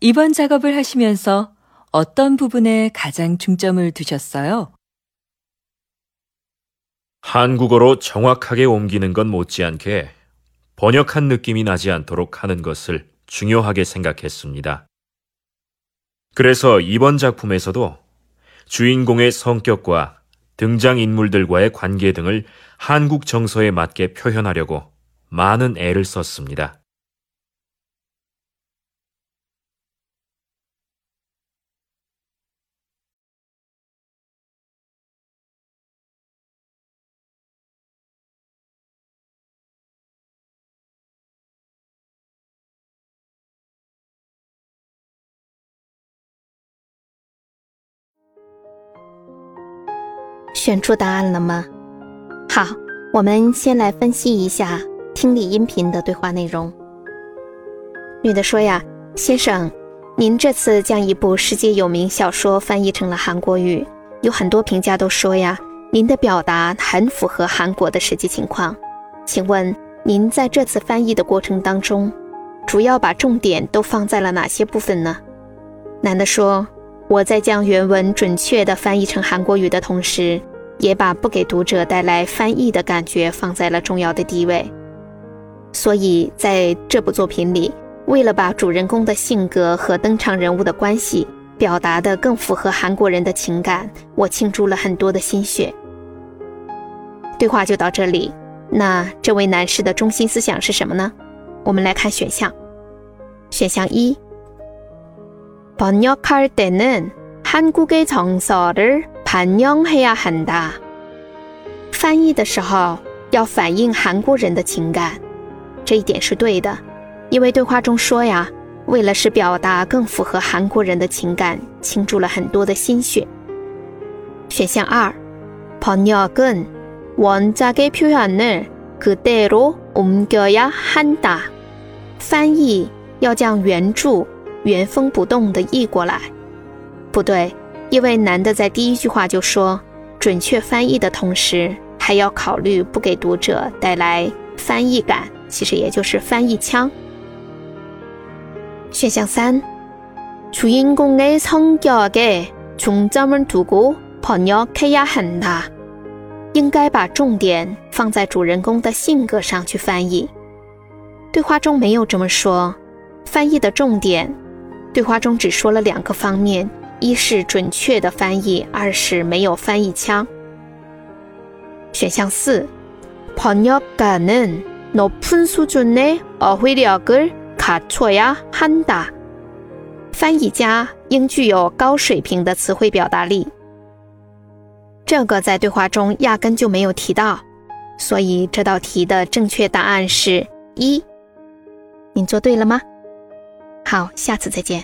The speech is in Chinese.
이번 작업을 하시면서 어떤 부분에 가장 중점을 두셨어요? 한국어로 정확하게 옮기는 건 못지않게 번역한 느낌이 나지 않도록 하는 것을 중요하게 생각했습니다. 그래서 이번 작품에서도 주인공의 성격과 등장인물들과의 관계 등을 한국 정서에 맞게 표현하려고 많은 애를 썼습니다. “选出答案了吗？好，我们先来分析一下听力音频的对话内容。女的说呀：“先生，您这次将一部世界有名小说翻译成了韩国语，有很多评价都说呀，您的表达很符合韩国的实际情况。请问您在这次翻译的过程当中，主要把重点都放在了哪些部分呢？”男的说。我在将原文准确地翻译成韩国语的同时，也把不给读者带来翻译的感觉放在了重要的地位。所以在这部作品里，为了把主人公的性格和登场人物的关系表达得更符合韩国人的情感，我倾注了很多的心血。对话就到这里。那这位男士的中心思想是什么呢？我们来看选项。选项一。 번역할 때는 한국의 정서를 반영해야 한다. 翻译的时候要反映韩国人的情感，这一点是对的，因为对话中说呀，为了使表达更符合韩国人的情感，倾注了很多的心血。选项二，번역은원작의표현을그대로옮겨야한다。 翻译要将原着。原封不动地译过来，不对， 因为男的在第一句话就说，准确翻译的同时，还要考虑不给读者带来翻译感，其实也就是翻译腔。选项三，주인공의성격에중점을두고번역해야한 다， 应该把重点放在主人公的性格上去翻译。对话中没有这么说，翻译的重点。对话中只说了两个方面， 一是准确的翻译，二是没有翻译腔。选项四，번역가는높은수준의어휘력을갖춰야한 다。 翻译家应具有高水平的词汇表达力。这个在对话中压根就没有提到，所以这道题的正确答案是一。您做对了吗？好，下次再见。